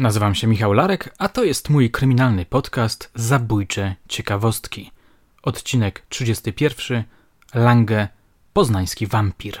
Nazywam się Michał Larek, a to jest mój kryminalny podcast Zabójcze Ciekawostki. Odcinek 31. Lange, poznański wampir.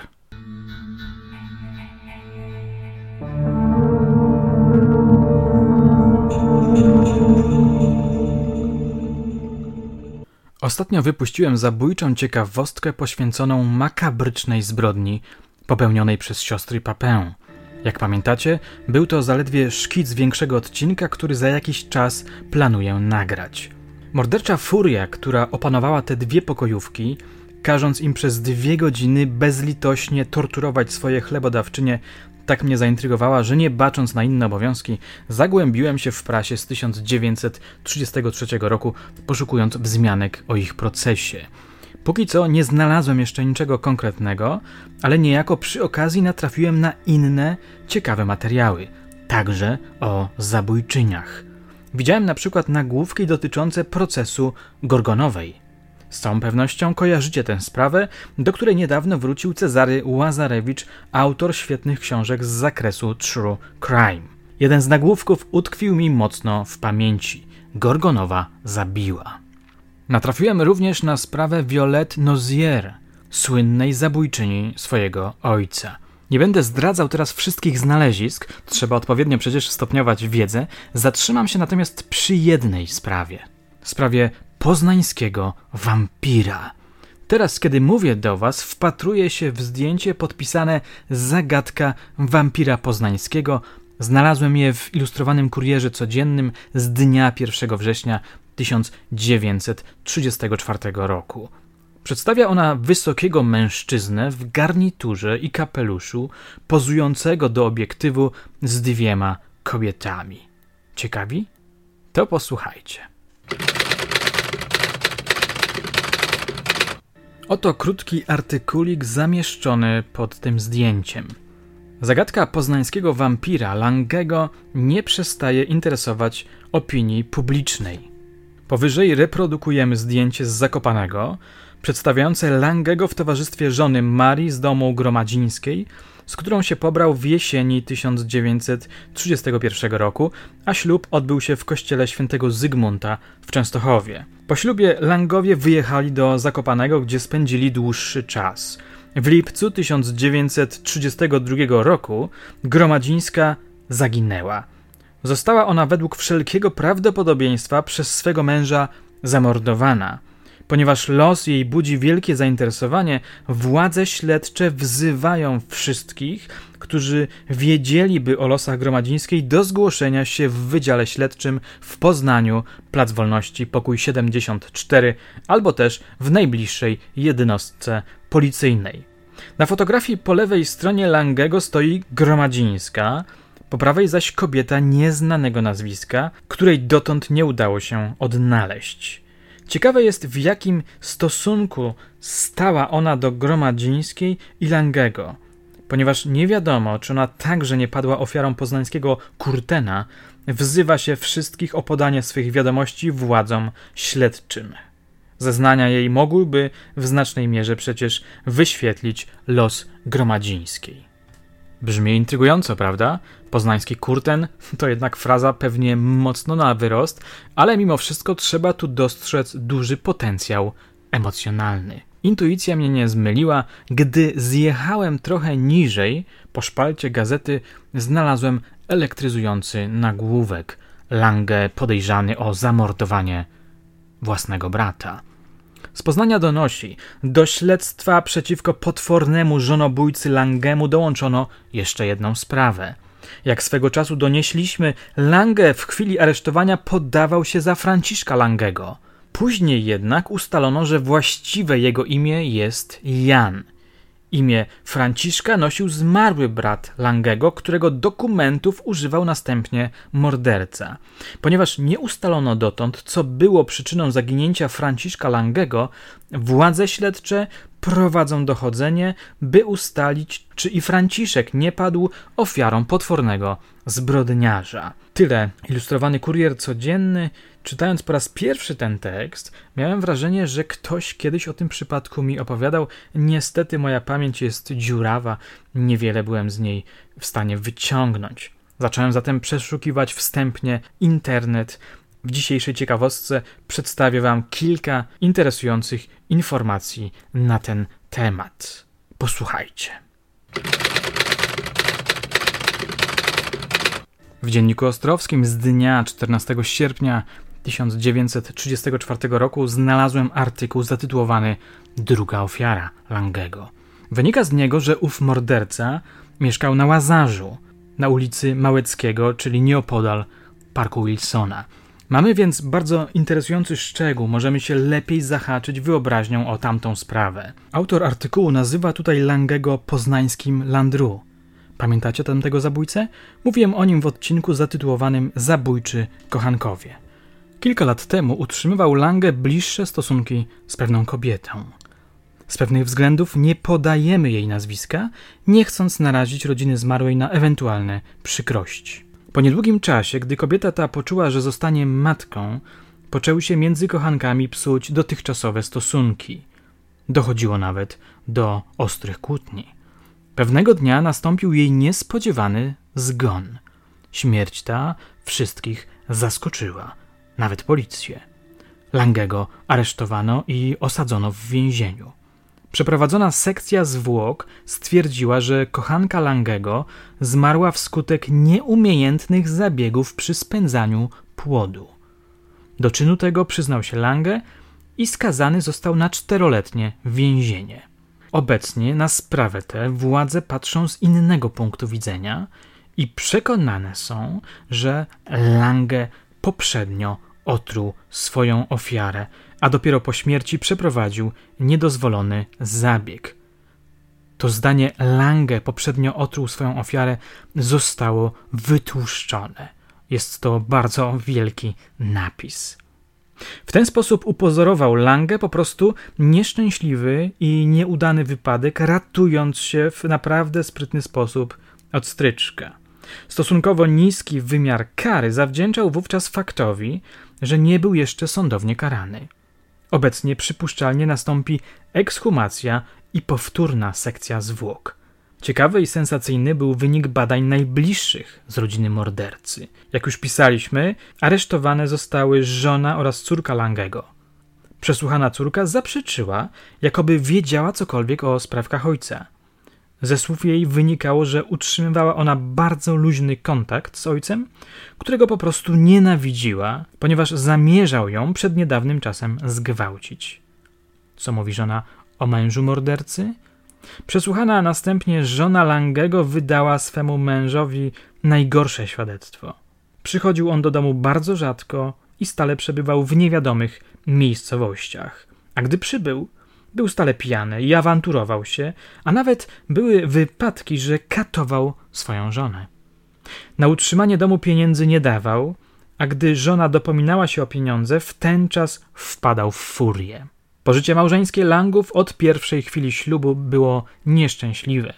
Ostatnio wypuściłem zabójczą ciekawostkę poświęconą makabrycznej zbrodni popełnionej przez siostry Papin. Jak pamiętacie, był to zaledwie szkic większego odcinka, który za jakiś czas planuję nagrać. Mordercza furia, która opanowała te dwie pokojówki, każąc im przez dwie godziny bezlitośnie torturować swoje chlebodawczynie, tak mnie zaintrygowała, że nie bacząc na inne obowiązki, zagłębiłem się w prasie z 1933 roku, poszukując wzmianek o ich procesie. Póki co nie znalazłem jeszcze niczego konkretnego, ale niejako przy okazji natrafiłem na inne, ciekawe materiały, także o zabójczyniach. Widziałem na przykład nagłówki dotyczące procesu Gorgonowej. Z całą pewnością kojarzycie tę sprawę, do której niedawno wrócił Cezary Łazarewicz, autor świetnych książek z zakresu True Crime. Jeden z nagłówków utkwił mi mocno w pamięci. Gorgonowa zabiła. Natrafiłem również na sprawę Violette Nozier, słynnej zabójczyni swojego ojca. Nie będę zdradzał teraz wszystkich znalezisk, trzeba odpowiednio przecież stopniować wiedzę, zatrzymam się natomiast przy jednej sprawie. Sprawie poznańskiego wampira. Teraz, kiedy mówię do Was, wpatruję się w zdjęcie podpisane Zagadka wampira poznańskiego. Znalazłem je w ilustrowanym kurierze codziennym z dnia 1 września 1934 roku. Przedstawia ona wysokiego mężczyznę w garniturze i kapeluszu, pozującego do obiektywu z dwiema kobietami. Ciekawi? To posłuchajcie. Oto krótki artykulik zamieszczony pod tym zdjęciem. Zagadka poznańskiego wampira Langego nie przestaje interesować opinii publicznej. Powyżej reprodukujemy zdjęcie z Zakopanego, przedstawiające Langego w towarzystwie żony Marii z domu gromadzińskiej, z którą się pobrał w jesieni 1931 roku, a ślub odbył się w kościele świętego Zygmunta w Częstochowie. Po ślubie Langowie wyjechali do Zakopanego, gdzie spędzili dłuższy czas. W lipcu 1932 roku Gromadzińska zaginęła. Została ona według wszelkiego prawdopodobieństwa przez swego męża zamordowana. Ponieważ los jej budzi wielkie zainteresowanie, władze śledcze wzywają wszystkich, którzy wiedzieliby o losach gromadzińskiej, do zgłoszenia się w Wydziale Śledczym w Poznaniu, Plac Wolności, pokój 74, albo też w najbliższej jednostce policyjnej. Na fotografii po lewej stronie Langego stoi gromadzińska, po prawej zaś kobieta nieznanego nazwiska, której dotąd nie udało się odnaleźć. Ciekawe jest, w jakim stosunku stała ona do Gromadzińskiej i Langego, ponieważ nie wiadomo, czy ona także nie padła ofiarą poznańskiego kurtena, wzywa się wszystkich o podanie swych wiadomości władzom śledczym. Zeznania jej mogłyby w znacznej mierze przecież wyświetlić los Gromadzińskiej. Brzmi intrygująco, prawda? Poznański kurten to jednak fraza pewnie mocno na wyrost, ale mimo wszystko trzeba tu dostrzec duży potencjał emocjonalny. Intuicja mnie nie zmyliła, gdy zjechałem trochę niżej po szpalcie gazety, znalazłem elektryzujący nagłówek. Lange podejrzany o zamordowanie własnego brata. Z Poznania donosi, do śledztwa przeciwko potwornemu żonobójcy Langemu dołączono jeszcze jedną sprawę. Jak swego czasu donieśliśmy, Lange w chwili aresztowania poddawał się za Franciszka Langego. Później jednak ustalono, że właściwe jego imię jest Jan. Imię Franciszka nosił zmarły brat Langego, którego dokumentów używał następnie morderca. Ponieważ nie ustalono dotąd, co było przyczyną zaginięcia Franciszka Langego, władze śledcze prowadzą dochodzenie, by ustalić, czy i Franciszek nie padł ofiarą potwornego zbrodniarza. Tyle ilustrowany kurier codzienny. Czytając po raz pierwszy ten tekst, miałem wrażenie, że ktoś kiedyś o tym przypadku mi opowiadał. Niestety moja pamięć jest dziurawa, niewiele byłem z niej w stanie wyciągnąć. Zacząłem zatem przeszukiwać wstępnie internet. W dzisiejszej ciekawostce przedstawię Wam kilka interesujących informacji na ten temat. Posłuchajcie. W Dzienniku Ostrowskim z dnia 14 sierpnia 1934 roku znalazłem artykuł zatytułowany Druga ofiara Langego. Wynika z niego, że ów morderca mieszkał na Łazarzu, na ulicy Małeckiego, czyli nieopodal Parku Wilsona. Mamy więc bardzo interesujący szczegół, możemy się lepiej zahaczyć wyobraźnią o tamtą sprawę. Autor artykułu nazywa tutaj Langego poznańskim Landru. Pamiętacie tamtego zabójcę? Mówiłem o nim w odcinku zatytułowanym Zabójczy kochankowie. Kilka lat temu utrzymywał Lange bliższe stosunki z pewną kobietą. Z pewnych względów nie podajemy jej nazwiska, nie chcąc narazić rodziny zmarłej na ewentualne przykrości. Po niedługim czasie, gdy kobieta ta poczuła, że zostanie matką, poczęły się między kochankami psuć dotychczasowe stosunki. Dochodziło nawet do ostrych kłótni. Pewnego dnia nastąpił jej niespodziewany zgon. Śmierć ta wszystkich zaskoczyła, nawet policję. Langego aresztowano i osadzono w więzieniu. Przeprowadzona sekcja zwłok stwierdziła, że kochanka Langego zmarła wskutek nieumiejętnych zabiegów przy spędzaniu płodu. Do czynu tego przyznał się Lange i skazany został na czteroletnie więzienie. Obecnie na sprawę tę władze patrzą z innego punktu widzenia i przekonane są, że Lange poprzednio otruł swoją ofiarę, a dopiero po śmierci przeprowadził niedozwolony zabieg. To zdanie Lange poprzednio otruł swoją ofiarę zostało wytłuszczone. Jest to bardzo wielki napis. W ten sposób upozorował Lange po prostu nieszczęśliwy i nieudany wypadek, ratując się w naprawdę sprytny sposób od stryczka. Stosunkowo niski wymiar kary zawdzięczał wówczas faktowi, że nie był jeszcze sądownie karany. Obecnie przypuszczalnie nastąpi ekshumacja i powtórna sekcja zwłok. Ciekawy i sensacyjny był wynik badań najbliższych z rodziny mordercy. Jak już pisaliśmy, aresztowane zostały żona oraz córka Langego. Przesłuchana córka zaprzeczyła, jakoby wiedziała cokolwiek o sprawkach ojca. Ze słów jej wynikało, że utrzymywała ona bardzo luźny kontakt z ojcem, którego po prostu nienawidziła, ponieważ zamierzał ją przed niedawnym czasem zgwałcić. Co mówi żona o mężu mordercy? Przesłuchana następnie żona Langego wydała swemu mężowi najgorsze świadectwo. Przychodził on do domu bardzo rzadko i stale przebywał w niewiadomych miejscowościach. A gdy przybył, był stale pijany i awanturował się, a nawet były wypadki, że katował swoją żonę. Na utrzymanie domu pieniędzy nie dawał, a gdy żona dopominała się o pieniądze, w ten czas wpadał w furię. Pożycie małżeńskie Langów od pierwszej chwili ślubu było nieszczęśliwe.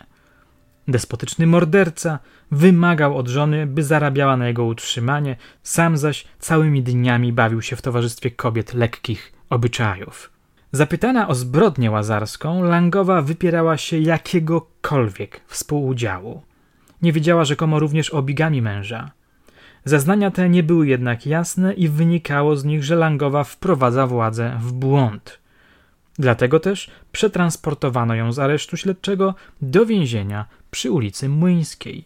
Despotyczny morderca wymagał od żony, by zarabiała na jego utrzymanie, sam zaś całymi dniami bawił się w towarzystwie kobiet lekkich obyczajów. Zapytana o zbrodnię łazarską, Langowa wypierała się jakiegokolwiek współudziału. Nie wiedziała rzekomo również o bigami męża. Zeznania te nie były jednak jasne i wynikało z nich, że Langowa wprowadza władzę w błąd. Dlatego też przetransportowano ją z aresztu śledczego do więzienia przy ulicy Młyńskiej.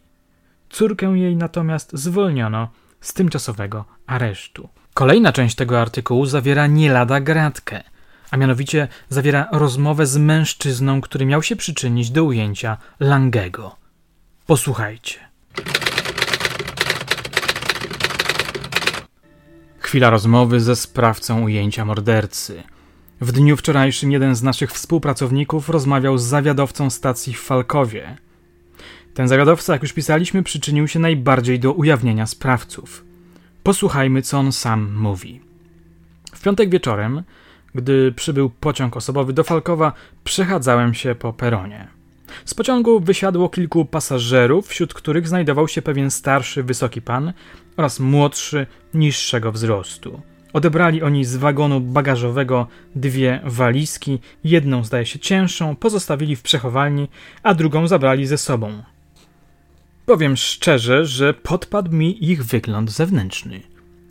Córkę jej natomiast zwolniono z tymczasowego aresztu. Kolejna część tego artykułu zawiera nie lada gratkę – a mianowicie zawiera rozmowę z mężczyzną, który miał się przyczynić do ujęcia Langego. Posłuchajcie. Chwila rozmowy ze sprawcą ujęcia mordercy. W dniu wczorajszym jeden z naszych współpracowników rozmawiał z zawiadowcą stacji w Falkowie. Ten zawiadowca, jak już pisaliśmy, przyczynił się najbardziej do ujawnienia sprawców. Posłuchajmy, co on sam mówi. W piątek wieczorem gdy przybył pociąg osobowy do Falkowa, przechadzałem się po peronie. Z pociągu wysiadło kilku pasażerów, wśród których znajdował się pewien starszy, wysoki pan oraz młodszy, niższego wzrostu. Odebrali oni z wagonu bagażowego dwie walizki, jedną zdaje się cięższą, pozostawili w przechowalni, a drugą zabrali ze sobą. Powiem szczerze, że podpadł mi ich wygląd zewnętrzny.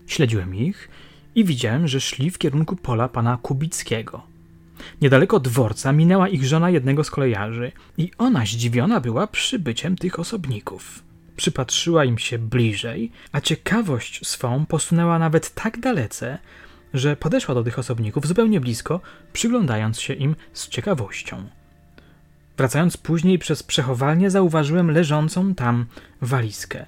Śledziłem ich i widziałem, że szli w kierunku pola pana Kubickiego. Niedaleko dworca minęła ich żona jednego z kolejarzy i ona zdziwiona była przybyciem tych osobników. Przypatrzyła im się bliżej, a ciekawość swą posunęła nawet tak dalece, że podeszła do tych osobników zupełnie blisko, przyglądając się im z ciekawością. Wracając później przez przechowalnię, zauważyłem leżącą tam walizkę.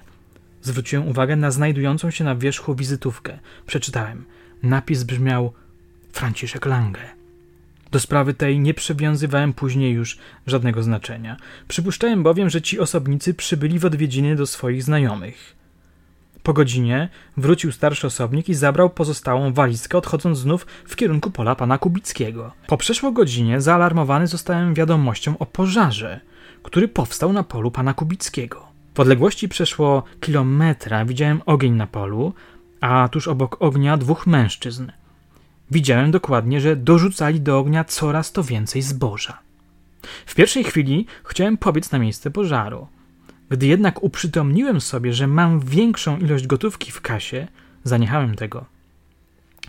Zwróciłem uwagę na znajdującą się na wierzchu wizytówkę. Przeczytałem. Napis brzmiał Franciszek Lange. Do sprawy tej nie przywiązywałem później już żadnego znaczenia. Przypuszczałem bowiem, że ci osobnicy przybyli w odwiedziny do swoich znajomych. Po godzinie wrócił starszy osobnik i zabrał pozostałą walizkę, odchodząc znów w kierunku pola pana Kubickiego. Po przeszło godzinie zaalarmowany zostałem wiadomością o pożarze, który powstał na polu pana Kubickiego. W odległości przeszło kilometra widziałem ogień na polu, a tuż obok ognia dwóch mężczyzn. Widziałem dokładnie, że dorzucali do ognia coraz to więcej zboża. W pierwszej chwili chciałem pobiec na miejsce pożaru. Gdy jednak uprzytomniłem sobie, że mam większą ilość gotówki w kasie, zaniechałem tego.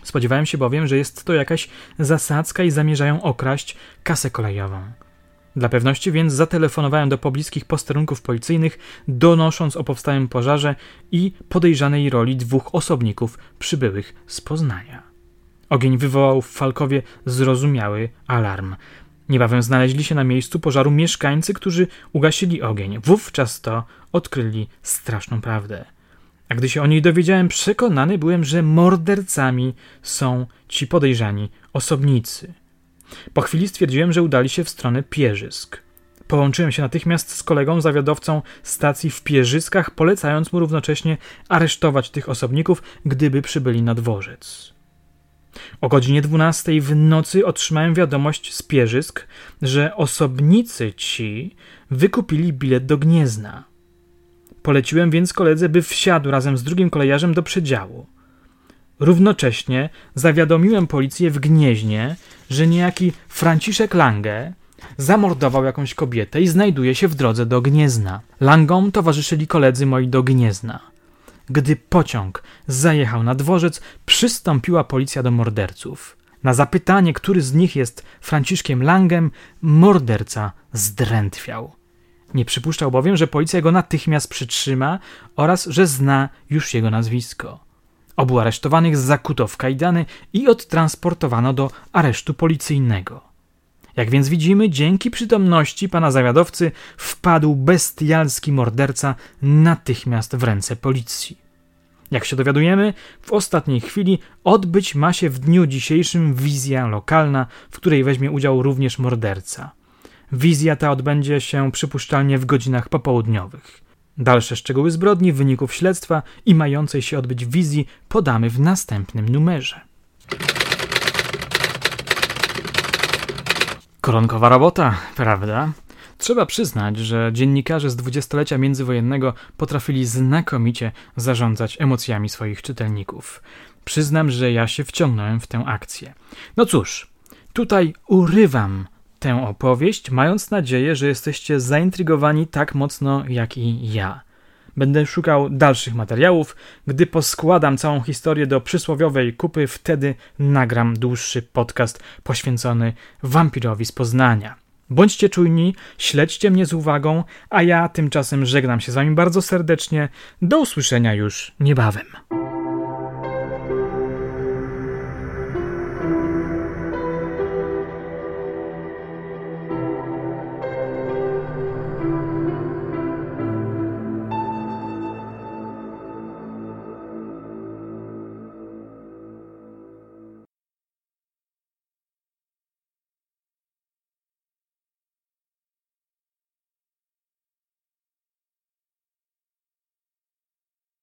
Spodziewałem się bowiem, że jest to jakaś zasadzka i zamierzają okraść kasę kolejową. Dla pewności więc zatelefonowałem do pobliskich posterunków policyjnych, donosząc o powstałym pożarze i podejrzanej roli dwóch osobników przybyłych z Poznania. Ogień wywołał w Falkowie zrozumiały alarm. Niebawem znaleźli się na miejscu pożaru mieszkańcy, którzy ugasili ogień. Wówczas to odkryli straszną prawdę. A gdy się o niej dowiedziałem, przekonany byłem, że mordercami są ci podejrzani osobnicy. Po chwili stwierdziłem, że udali się w stronę Pierzysk. Połączyłem się natychmiast z kolegą zawiadowcą stacji w Pierzyskach, polecając mu równocześnie aresztować tych osobników, gdyby przybyli na dworzec. O godzinie 12 w nocy otrzymałem wiadomość z Pierzysk, że osobnicy ci wykupili bilet do Gniezna. Poleciłem więc koledze, by wsiadł razem z drugim kolejarzem do przedziału. Równocześnie zawiadomiłem policję w Gnieźnie, że niejaki Franciszek Lange zamordował jakąś kobietę i znajduje się w drodze do Gniezna. Langom towarzyszyli koledzy moi do Gniezna. Gdy pociąg zajechał na dworzec, przystąpiła policja do morderców. Na zapytanie, który z nich jest Franciszkiem Langem, morderca zdrętwiał. Nie przypuszczał bowiem, że policja go natychmiast przytrzyma oraz że zna już jego nazwisko. Obu aresztowanych zakuto w kajdany i odtransportowano do aresztu policyjnego. Jak więc widzimy, dzięki przytomności pana zawiadowcy wpadł bestialski morderca natychmiast w ręce policji. Jak się dowiadujemy, w ostatniej chwili odbyć ma się w dniu dzisiejszym wizja lokalna, w której weźmie udział również morderca. Wizja ta odbędzie się przypuszczalnie w godzinach popołudniowych. Dalsze szczegóły zbrodni, wyników śledztwa i mającej się odbyć wizji podamy w następnym numerze. Koronkowa robota, prawda? Trzeba przyznać, że dziennikarze z dwudziestolecia międzywojennego potrafili znakomicie zarządzać emocjami swoich czytelników. Przyznam, że ja się wciągnąłem w tę akcję. No cóż, tutaj urywam tę opowieść, mając nadzieję, że jesteście zaintrygowani tak mocno jak i ja. Będę szukał dalszych materiałów. Gdy poskładam całą historię do przysłowiowej kupy, wtedy nagram dłuższy podcast poświęcony wampirowi z Poznania. Bądźcie czujni, śledźcie mnie z uwagą, a ja tymczasem żegnam się z wami bardzo serdecznie. Do usłyszenia już niebawem.